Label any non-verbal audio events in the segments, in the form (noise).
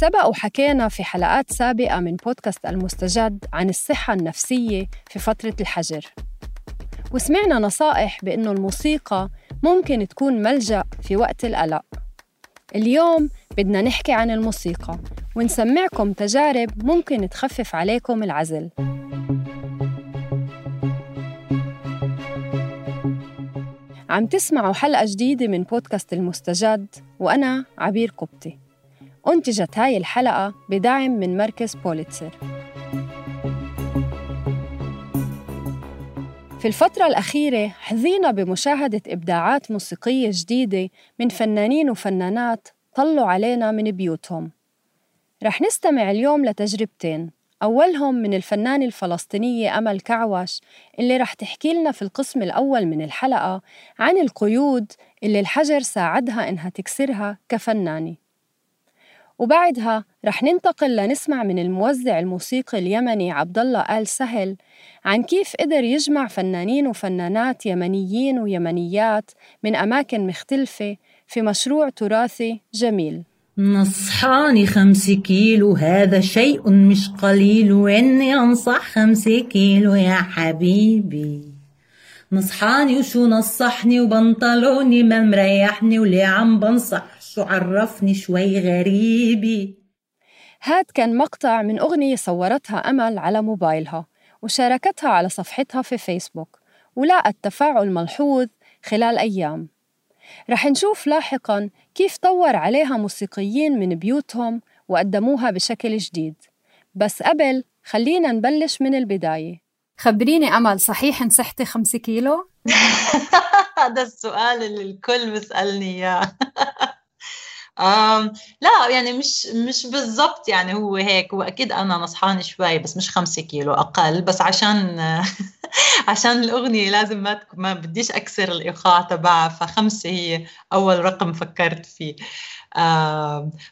سبق وحكينا في حلقات سابقة من بودكاست المستجد عن الصحة النفسية في فترة الحجر. وسمعنا نصائح بأنه الموسيقى ممكن تكون ملجأ في وقت القلق. اليوم بدنا نحكي عن الموسيقى ونسمعكم تجارب ممكن تخفف عليكم العزل. عم تسمعوا حلقة جديدة من بودكاست المستجد وأنا عبير قبطي. أنتجت هاي الحلقة بدعم من مركز بوليتسر في الفترة الأخيرة حظينا بمشاهدة إبداعات موسيقية جديدة من فنانين وفنانات طلوا علينا من بيوتهم. رح نستمع اليوم لتجربتين. أولهم من الفنانة الفلسطينية أمل كعوش اللي رح تحكي لنا في القسم الأول من الحلقة عن القيود اللي الحجر ساعدها إنها تكسرها كفنانة. وبعدها رح ننتقل لنسمع من الموزع الموسيقي اليمني عبد الله آل سهل عن كيف قدر يجمع فنانين وفنانات يمنيين ويمنيات من أماكن مختلفة في مشروع تراثي جميل. نصحاني خمس كيلو هذا شيء مش قليل وإني أنصح خمس كيلو يا حبيبي. نصحاني وشو نصحني وبنطلوني ما مريحني وليه عم بنصح؟ شو عرفني شوي غريبي. هاد كان مقطع من أغنية صورتها أمل على موبايلها وشاركتها على صفحتها في فيسبوك ولاقت تفاعل ملحوظ خلال أيام. رح نشوف لاحقاً كيف طور عليها موسيقيين من بيوتهم وقدموها بشكل جديد. بس قبل خلينا نبلش من البداية. خبريني أمل صحيح نسحتي خمسة كيلو؟ (laughs) هذا السؤال اللي الكل بيسألني إياه. (laughs) لا يعني مش مش بالضبط يعني هو هيك. هو أكيد أنا نصحان شوي بس مش خمسة كيلو أقل. بس عشان (laughs) عشان الأغنية لازم ما ما بديش أكسر الإيقاع تبعها. فخمسة هي أول رقم فكرت فيه.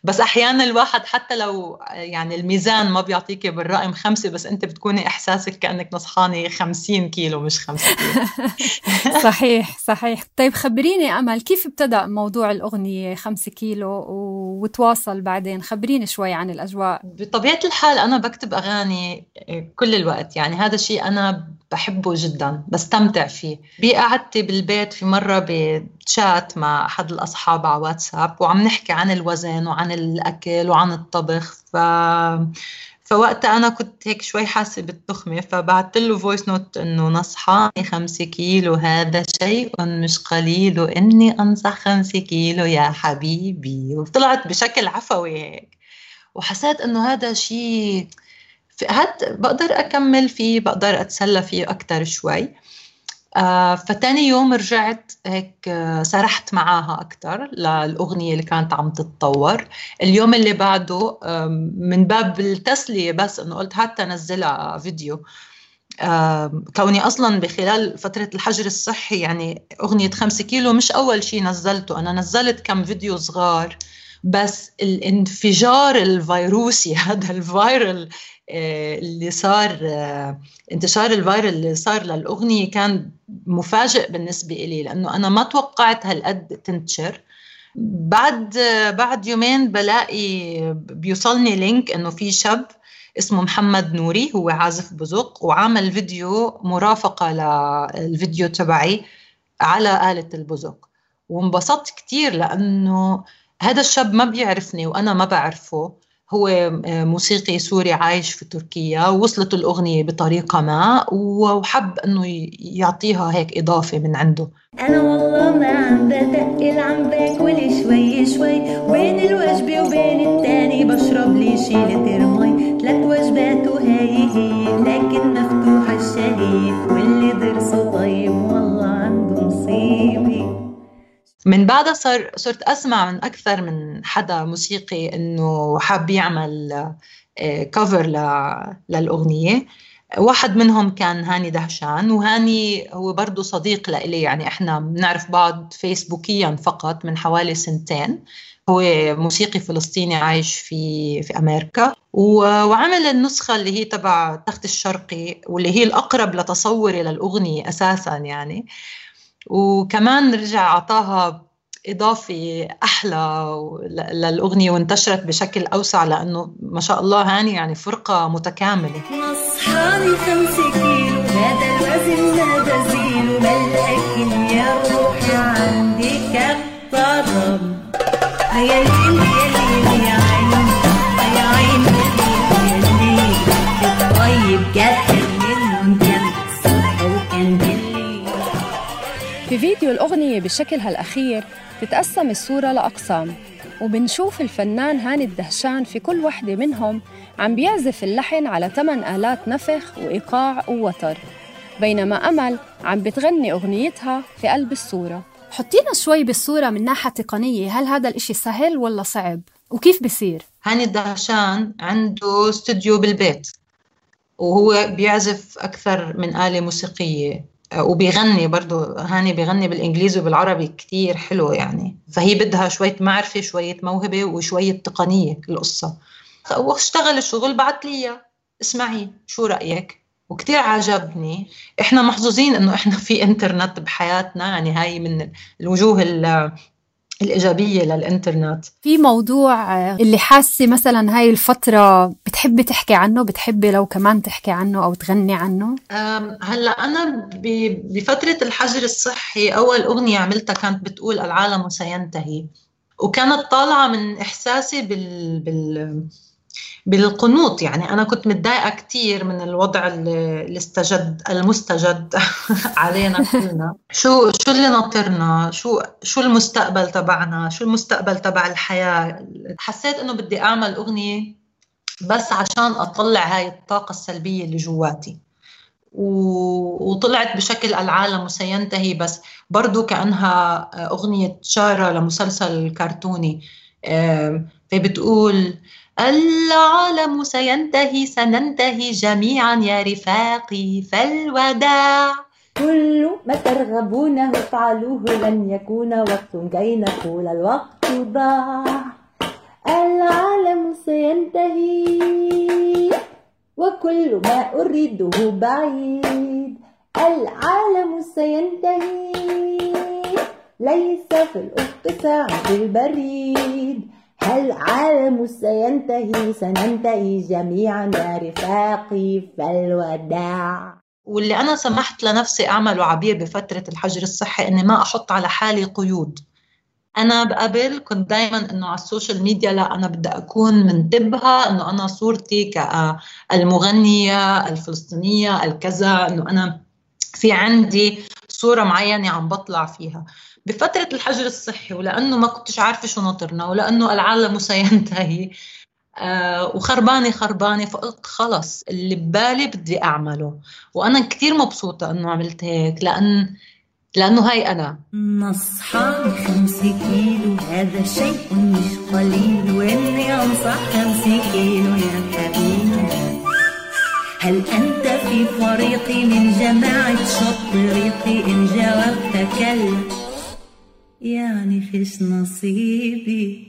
بس أحيانا الواحد حتى لو يعني الميزان ما بيعطيك بالرقم خمسه بس أنت بتكوني إحساسك كأنك نصحانة 50 كيلو مش خمسة كيلو. (laughs) صحيح صحيح. طيب خبريني أمل كيف ابتدى موضوع الأغنية خمسة كيلو وتواصل بعدين؟ خبريني شوي عن الأجواء. بطبيعة الحال أنا بكتب أغاني كل الوقت يعني هذا الشيء أنا بحبه جدا بستمتع فيه. بقعدتي بالبيت في مرة بتشات مع أحد الأصحاب على واتساب وعم نحكي عن الوزن وعن الأكل وعن الطبخ. ف... فوقتها أنا كنت هيك شوي حاسة بالتخمة فبعثت له voice note إنه نصحانة خمسة كيلو هذا شيء مش قليل وإني أنصح خمسة كيلو يا حبيبي. وطلعت بشكل عفوي هيك. وحسيت إنه هذا شيء هاد بقدر أكمل فيه بقدر أتسلى فيه أكتر شوي. آه فتاني يوم رجعت هيك آه سرحت معاها أكتر للأغنية اللي كانت عم تتطور. اليوم اللي بعده آه من باب التسلية بس إنه قلت حتى نزلها فيديو. كوني أصلا بخلال فترة الحجر الصحي يعني أغنية خمسة كيلو مش أول شيء نزلته. أنا نزلت كم فيديو صغار بس الانفجار الفيروسي (laughs) هذا ال viral اللي صار انتشار ال viral اللي صار للأغنية كان مفاجئ بالنسبة إلي لأنه أنا ما توقعت هالقد تنتشر. بعد بعد يومين بلاقي بيوصلني link إنه في شاب اسمه محمد نوري هو عازف بزق وعمل فيديو مرافقة للفيديو تبعي على آلة البزق. وانبسطت كتير لأنه هذا الشاب ما بيعرفني وأنا ما بعرفه. هو آه، موسيقي سوري عايش في تركيا ووصلت الأغنية بطريقة ما وحب أنه يعطيها هيك إضافة من عنده. أنا والله ما عم بتقل عم باكل شوي شوي. وبين الوجبة وبين التاني بشرب لي شي لتر مي ثلاث وجبات وهي هي لكن مفتوح الشهية من بعدها صار صرت أسمع من أكثر من حدا موسيقي إنه حاب يعمل كفر آه، للأغنية. واحد منهم كان هاني دهشان وهاني هو برضه صديق لإلي. يعني إحنا بنعرف بعض فيسبوكيا فقط من حوالي سنتين. هو موسيقي فلسطيني عايش في في أمريكا. وعمل النسخة اللي هي تبع التخت الشرقي واللي هي الأقرب لتصوري للأغنية أساسا يعني. وكمان رجع أعطاها إضافة أحلى للأغنية وانتشرت بشكل أوسع لأنه ما شاء الله هاني يعني فرقة متكاملة. نصحاني خمسة كيلو هذا الوزن ما بزيله ملأكل يا روحي عندي كالطرب يا في فيديو الأغنية بشكلها الأخير تتقسم الصورة لأقسام وبنشوف الفنان هاني الدهشان في كل وحدة منهم عم بيعزف اللحن على ثمان آلات نفخ وإيقاع ووتر بينما أمل عم بتغني أغنيتها في قلب الصورة حطينا شوي بالصورة من ناحية تقنية هل هذا الإشي سهل ولا صعب؟ وكيف بصير؟ هاني الدهشان عنده استوديو بالبيت وهو بيعزف أكثر من آلة موسيقية وبيغني برضه هاني بيغني بالإنجليزي وبالعربي كتير حلو يعني. فهي بدها شوية معرفة شوية موهبة وشوية تقنية القصة. واشتغل الشغل بعت لي اسمعي شو رأيك؟ وكتير عجبني. إحنا محظوظين إنه إحنا في إنترنت بحياتنا يعني هاي من الوجوه الإيجابية للإنترنت. في موضوع آه، اللي حاسة مثلا هاي الفترة بتحبي تحكي عنه بتحبي لو كمان تحكي عنه أو تغني عنه؟ هلأ أنا بفترة الحجر الصحي أول أغنية عملتها كانت بتقول العالم سينتهي وكانت طالعة من إحساسي بال, بال بالقنوط يعني أنا كنت متضايقة كثير من الوضع اللي استجد المستجد (laughs) علينا كلنا. شو شو اللي ناطرنا؟ شو شو المستقبل تبعنا؟ شو المستقبل تبع الحياة؟ حسيت إنه بدي أعمل أغنية بس عشان أطلع هاي الطاقة السلبية اللي جواتي. وطلعت بشكل العالم سينتهي بس برضو كأنها أغنية شارة لمسلسل كرتوني. فبتقول العالم سينتهي سننتهي جميعا يا رفاقي فالوداع. كل ما ترغبونه افعلوه لن يكون وقت كي نقول الوقت ضاع العالم سينتهي وكل ما أريده بعيد. العالم سينتهي ليس في الأفق ساعة البريد العالم سينتهي سننتهي جميعا يا رفاقي فالوداع واللي أنا سمحت لنفسي أعمله عبير بفترة الحجر الصحي إني ما أحط على حالي قيود. أنا قبل كنت دايما إنه على ال social media لا أنا بدي أكون منتبهة إنه أنا صورتي كالمغنية الفلسطينية الكذا إنه أنا في عندي صورة معينة عم بطلع فيها. بفترة الحجر الصحي ولأنه ما كنتش عارفة شو ناطرنا ولأنه العالم سينتهي آه وخربانة خربانة فقلت خلص اللي ببالي بدي أعمله. وأنا كثير مبسوطة إنه عملت هيك لأن لأنه هاي أنا. نصحى خمسة كيلو هذا شيء مش قليل. وإني أنصح خمسة كيلو يا حبيبي. هل أنت في فريقي من جماعة شط طريقي إن جاوبت كلا يعني فيش نصيبي.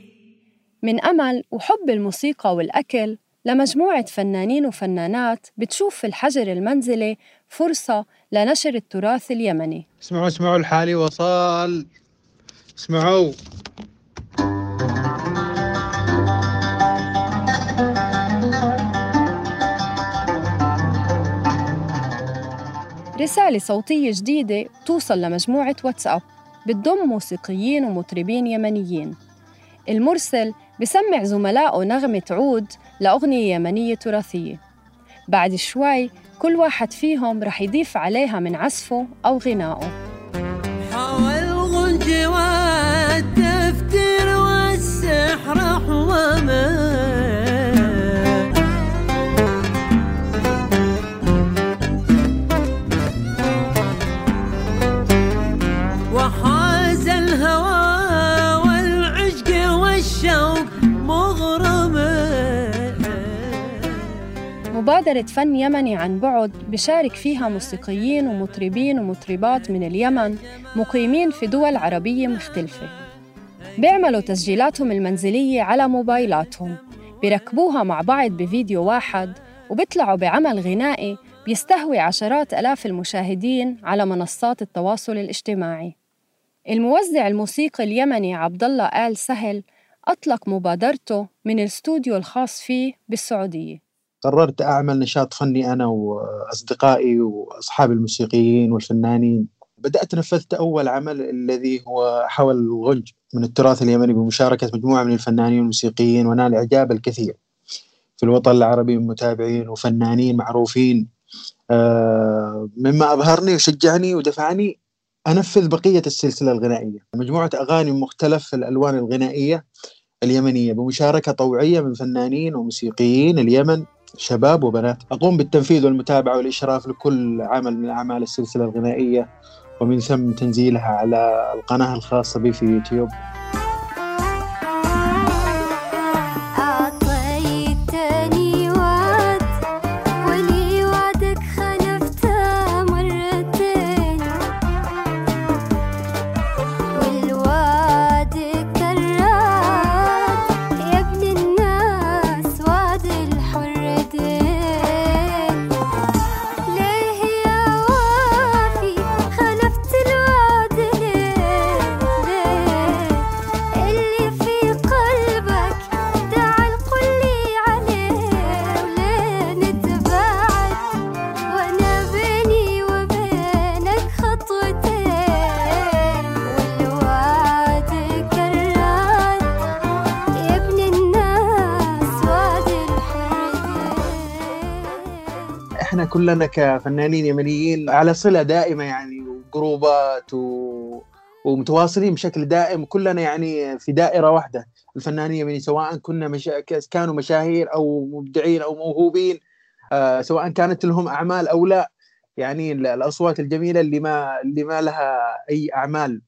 من أمل وحب الموسيقى والأكل لمجموعة فنانين وفنانات بتشوف في الحجر المنزلي فرصة لنشر التراث اليمني. اسمعوا اسمعوا الحالي وصال. اسمعوا. رسالة صوتية جديدة توصل لمجموعة واتساب. بتضم موسيقيين ومطربين يمنيين. المرسل بسمع زملائه نغمة عود لأغنية يمنية تراثية. بعد شوي كل واحد فيهم رح يضيف عليها من عزفه أو غنائه. مبادرة فن يمني عن بعد بشارك فيها موسيقيين ومطربين ومطربات من اليمن مقيمين في دول عربية مختلفة. بيعملوا تسجيلاتهم المنزلية على موبايلاتهم بيركبوها مع بعض بفيديو واحد وبيطلعوا بعمل غنائي بيستهوي عشرات آلاف المشاهدين على منصات التواصل الاجتماعي. الموزع الموسيقي اليمني عبد الله آل سهل أطلق مبادرته من الاستوديو الخاص فيه بالسعودية. قررت أعمل نشاط فني أنا وأصدقائي وأصحاب الموسيقيين والفنانين. بدأت نفذت أول عمل الذي هو حول الغنج من التراث اليمني بمشاركة مجموعة من الفنانين والموسيقيين ونال إعجاب الكثير. في الوطن العربي من متابعين وفنانين معروفين. آه، مما أبهرني وشجعني ودفعني أنفذ بقية السلسلة الغنائية. مجموعة أغاني من مختلف الألوان الغنائية اليمنية بمشاركة طوعية من فنانين وموسيقيين اليمن شباب وبنات. أقوم بالتنفيذ والمتابعة والإشراف لكل عمل من أعمال السلسلة الغنائية ومن ثم تنزيلها على القناة الخاصة بي في يوتيوب. إحنا كلنا كفنانين يمنيين على صلة دائمة يعني وجروبات و... ومتواصلين بشكل دائم كلنا يعني في دائرة واحدة. الفنانين اليمنيين سواء كنا مشا... كانوا مشاهير أو مبدعين أو موهوبين آه سواء كانت لهم أعمال أو لا. يعني ال- الأصوات الجميلة اللي ما اللي ما لها أي أعمال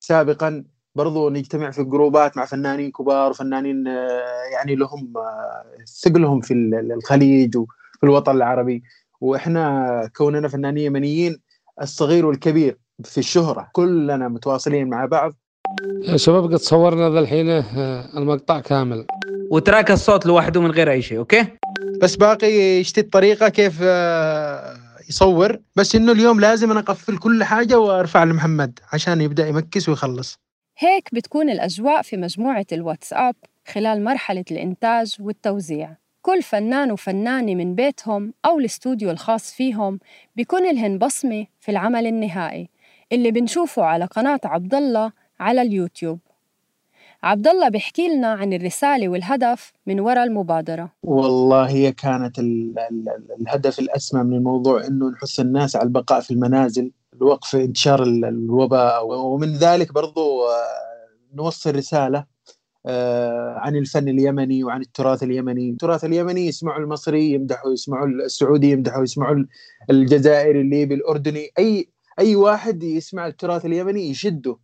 سابقا. برضو نجتمع في جروبات مع فنانين كبار وفنانين آه، يعني لهم آه، ثقلهم في ال- الخليج وفي الوطن العربي. وإحنا كوننا فنانين يمنيين الصغير والكبير في الشهرة كلنا متواصلين مع بعض. يا شباب قد صورنا ذا الحين آه، المقطع كامل. وتراك الصوت لوحده من غير أي شيء okay؟ بس باقي يشتي الطريقة كيف آه، يصور. بس إنه اليوم لازم أنا أقفل كل حاجة وأرفع لمحمد عشان يبدأ ي mix ويخلص. هيك بتكون الأجواء في مجموعة الواتساب خلال مرحلة الإنتاج والتوزيع. كل فنان وفنانة من بيتهم أو الاستوديو الخاص فيهم بيكون لهن بصمة في العمل النهائي اللي بنشوفه على قناة عبد الله على اليوتيوب. عبد الله بيحكي لنا عن الرسالة والهدف من وراء المبادرة. والله هي كانت ال ال ال الهدف الأسمى من الموضوع أنه نحث الناس على البقاء في المنازل لوقف انتشار ال- الوباء ومن ذلك برضو آه، نوصل رسالة عن الفن اليمني وعن التراث اليمني. التراث اليمني يسمعوا المصري يمدحوا يسمعوا السعودي يمدحوا يسمعوا الجزائري الليبي الأردني. أي أي واحد يسمع التراث اليمني يشده.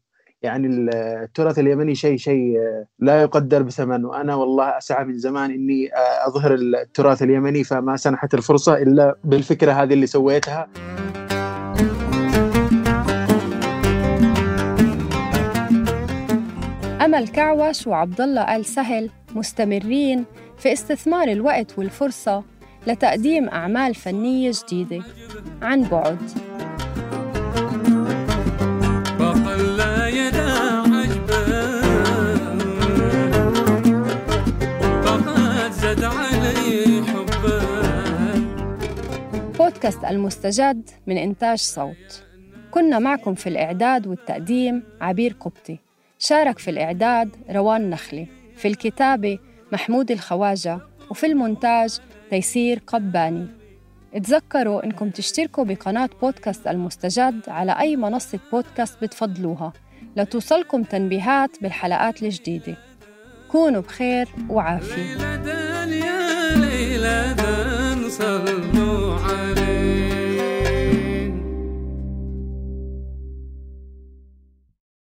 يعني ال- التراث اليمني شيء شيء آه، لا يقدر بثمن وأنا والله أسعى من زمان إني آه، أظهر التراث اليمني فما سنحت الفرصة إلا بالفكرة هذه اللي سويتها. أمل كعوش وعبد الله آل سهل مستمرين في استثمار الوقت والفرصة لتقديم أعمال فنية جديدة عن بعد. بودكاست المستجد من إنتاج صوت. كنا معكم في الإعداد والتقديم عبير قبطي. شارك في الإعداد روان نخلي في الكتابة محمود الخواجة وفي المونتاج تيسير قباني. اتذكروا إنكم تشتركوا بقناة بودكاست المستجد على أي منصة بودكاست بتفضلوها. لتوصلكم تنبيهات بالحلقات الجديدة. كونوا بخير وعافية. ليلة يا ليلة صلوا على